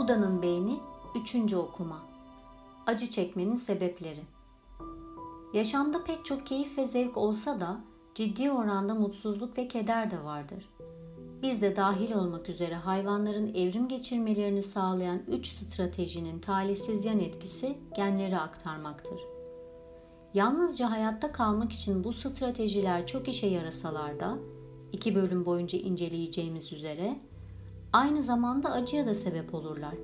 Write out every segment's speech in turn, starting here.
Buda'nın Beyni 3. Okuma Acı çekmenin sebepleri Yaşamda pek çok keyif ve zevk olsa da ciddi oranda mutsuzluk ve keder de vardır. Biz de dahil olmak üzere hayvanların evrim geçirmelerini sağlayan 3 stratejinin talihsiz yan etkisi genleri aktarmaktır. Yalnızca hayatta kalmak için bu stratejiler çok işe yarasalar da iki bölüm boyunca inceleyeceğimiz üzere aynı zamanda acıya da sebep olurlar.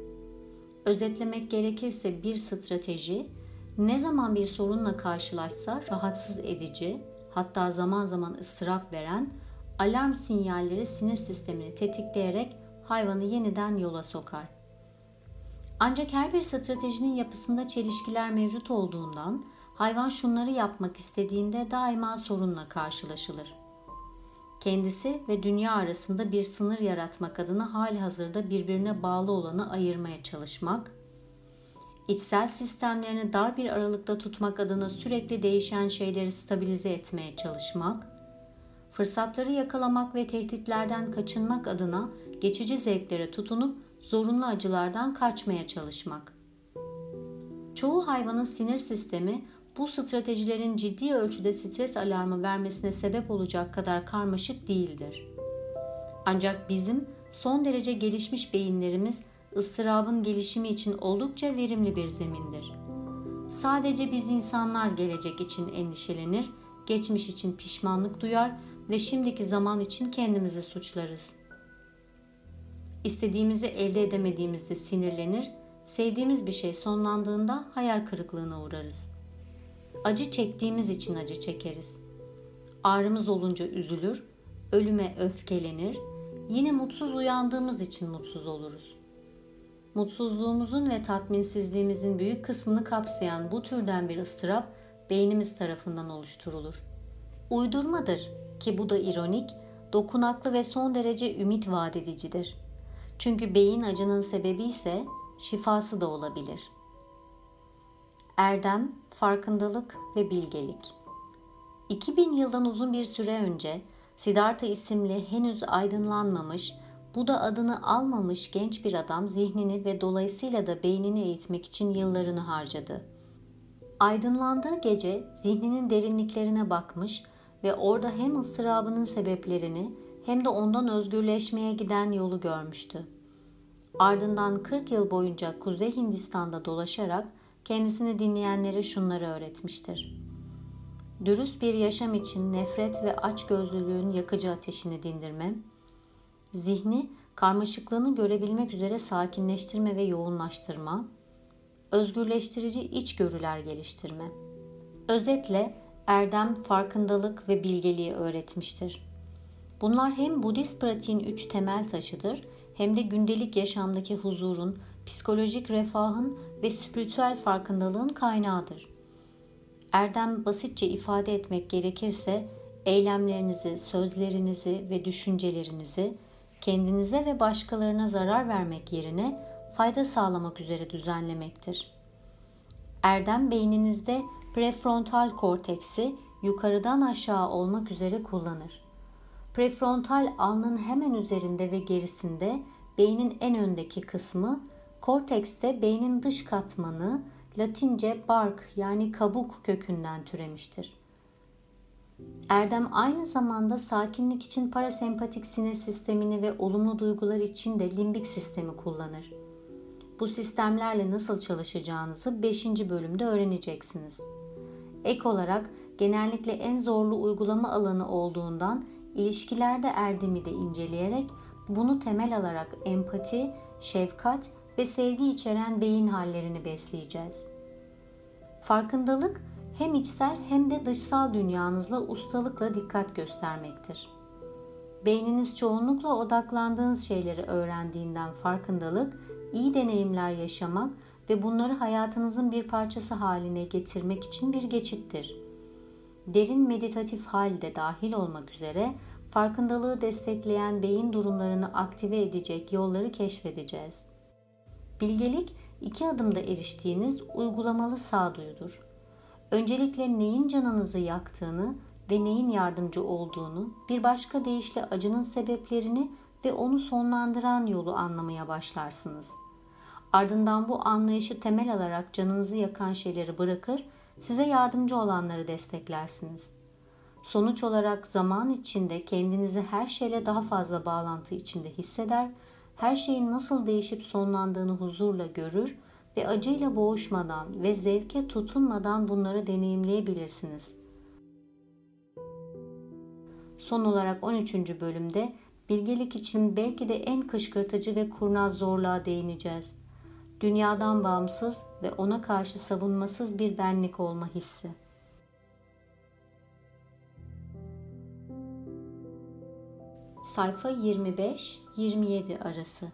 Özetlemek gerekirse bir strateji ne zaman bir sorunla karşılaşsa rahatsız edici, hatta zaman zaman ıstırap veren alarm sinyalleri sinir sistemini tetikleyerek hayvanı yeniden yola sokar. Ancak her bir stratejinin yapısında çelişkiler mevcut olduğundan hayvan şunları yapmak istediğinde daima sorunla karşılaşılır. Kendisi ve dünya arasında bir sınır yaratmak adına hali hazırda birbirine bağlı olanı ayırmaya çalışmak, içsel sistemlerini dar bir aralıkta tutmak adına sürekli değişen şeyleri stabilize etmeye çalışmak, fırsatları yakalamak ve tehditlerden kaçınmak adına geçici zevklere tutunup zorunlu acılardan kaçmaya çalışmak. Çoğu hayvanın sinir sistemi bu stratejilerin ciddi ölçüde stres alarmı vermesine sebep olacak kadar karmaşık değildir. Ancak bizim son derece gelişmiş beyinlerimiz ıstırabın gelişimi için oldukça verimli bir zemindir. Sadece biz insanlar gelecek için endişelenir, geçmiş için pişmanlık duyar ve şimdiki zaman için kendimizi suçlarız. İstediğimizi elde edemediğimizde sinirlenir, sevdiğimiz bir şey sonlandığında hayal kırıklığına uğrarız. Acı çektiğimiz için acı çekeriz. Ağrımız olunca üzülür, ölüme öfkelenir, yine mutsuz uyandığımız için mutsuz oluruz. Mutsuzluğumuzun ve tatminsizliğimizin büyük kısmını kapsayan bu türden bir ıstırap beynimiz tarafından oluşturulur. Uydurmadır ki bu da ironik, dokunaklı ve son derece ümit vaat edicidir. Çünkü beyin acının sebebi ise şifası da olabilir. Erdem, farkındalık ve bilgelik. 2000 yıldan uzun bir süre önce Siddhartha isimli henüz aydınlanmamış, bu da adını almamış genç bir adam zihnini ve dolayısıyla da beynini eğitmek için yıllarını harcadı. Aydınlandığı gece zihninin derinliklerine bakmış ve orada hem ıstırabının sebeplerini hem de ondan özgürleşmeye giden yolu görmüştü. Ardından 40 yıl boyunca Kuzey Hindistan'da dolaşarak kendisini dinleyenlere şunları öğretmiştir. Dürüst bir yaşam için nefret ve açgözlülüğün yakıcı ateşini dindirme, zihni karmaşıklığını görebilmek üzere sakinleştirme ve yoğunlaştırma, özgürleştirici içgörüler geliştirme. Özetle erdem, farkındalık ve bilgeliği öğretmiştir. Bunlar hem Budist pratiğin üç temel taşıdır hem de gündelik yaşamdaki huzurun, psikolojik refahın ve spiritüel farkındalığın kaynağıdır. Erdem basitçe ifade etmek gerekirse eylemlerinizi, sözlerinizi ve düşüncelerinizi kendinize ve başkalarına zarar vermek yerine fayda sağlamak üzere düzenlemektir. Erdem beyninizde prefrontal korteksi yukarıdan aşağı olmak üzere kullanır. Prefrontal alnın hemen üzerinde ve gerisinde beynin en öndeki kısmı, kortekste beynin dış katmanı Latince bark yani kabuk kökünden türemiştir. Erdem aynı zamanda sakinlik için parasempatik sinir sistemini ve olumlu duygular için de limbik sistemi kullanır. Bu sistemlerle nasıl çalışacağınızı 5. bölümde öğreneceksiniz. Ek olarak genellikle en zorlu uygulama alanı olduğundan ilişkilerde erdemi de inceleyerek bunu temel alarak empati, şefkat ve sevgi içeren beyin hallerini besleyeceğiz. Farkındalık hem içsel hem de dışsal dünyanızla ustalıkla dikkat göstermektir. Beyniniz çoğunlukla odaklandığınız şeyleri öğrendiğinden farkındalık, iyi deneyimler yaşamak ve bunları hayatınızın bir parçası haline getirmek için bir geçittir. Derin meditatif halde dahil olmak üzere farkındalığı destekleyen beyin durumlarını aktive edecek yolları keşfedeceğiz. Bilgelik iki adımda eriştiğiniz uygulamalı sağduyudur. Öncelikle neyin canınızı yaktığını ve neyin yardımcı olduğunu, bir başka deyişle acının sebeplerini ve onu sonlandıran yolu anlamaya başlarsınız. Ardından bu anlayışı temel alarak canınızı yakan şeyleri bırakır, size yardımcı olanları desteklersiniz. Sonuç olarak zaman içinde kendinizi her şeyle daha fazla bağlantı içinde hisseder, her şeyin nasıl değişip sonlandığını huzurla görür ve acıyla boğuşmadan ve zevke tutunmadan bunları deneyimleyebilirsiniz. Son olarak 13. bölümde bilgelik için belki de en kışkırtıcı ve kurnaz zorluğa değineceğiz. Dünyadan bağımsız ve ona karşı savunmasız bir benlik olma hissi. Sayfa 25-27 arası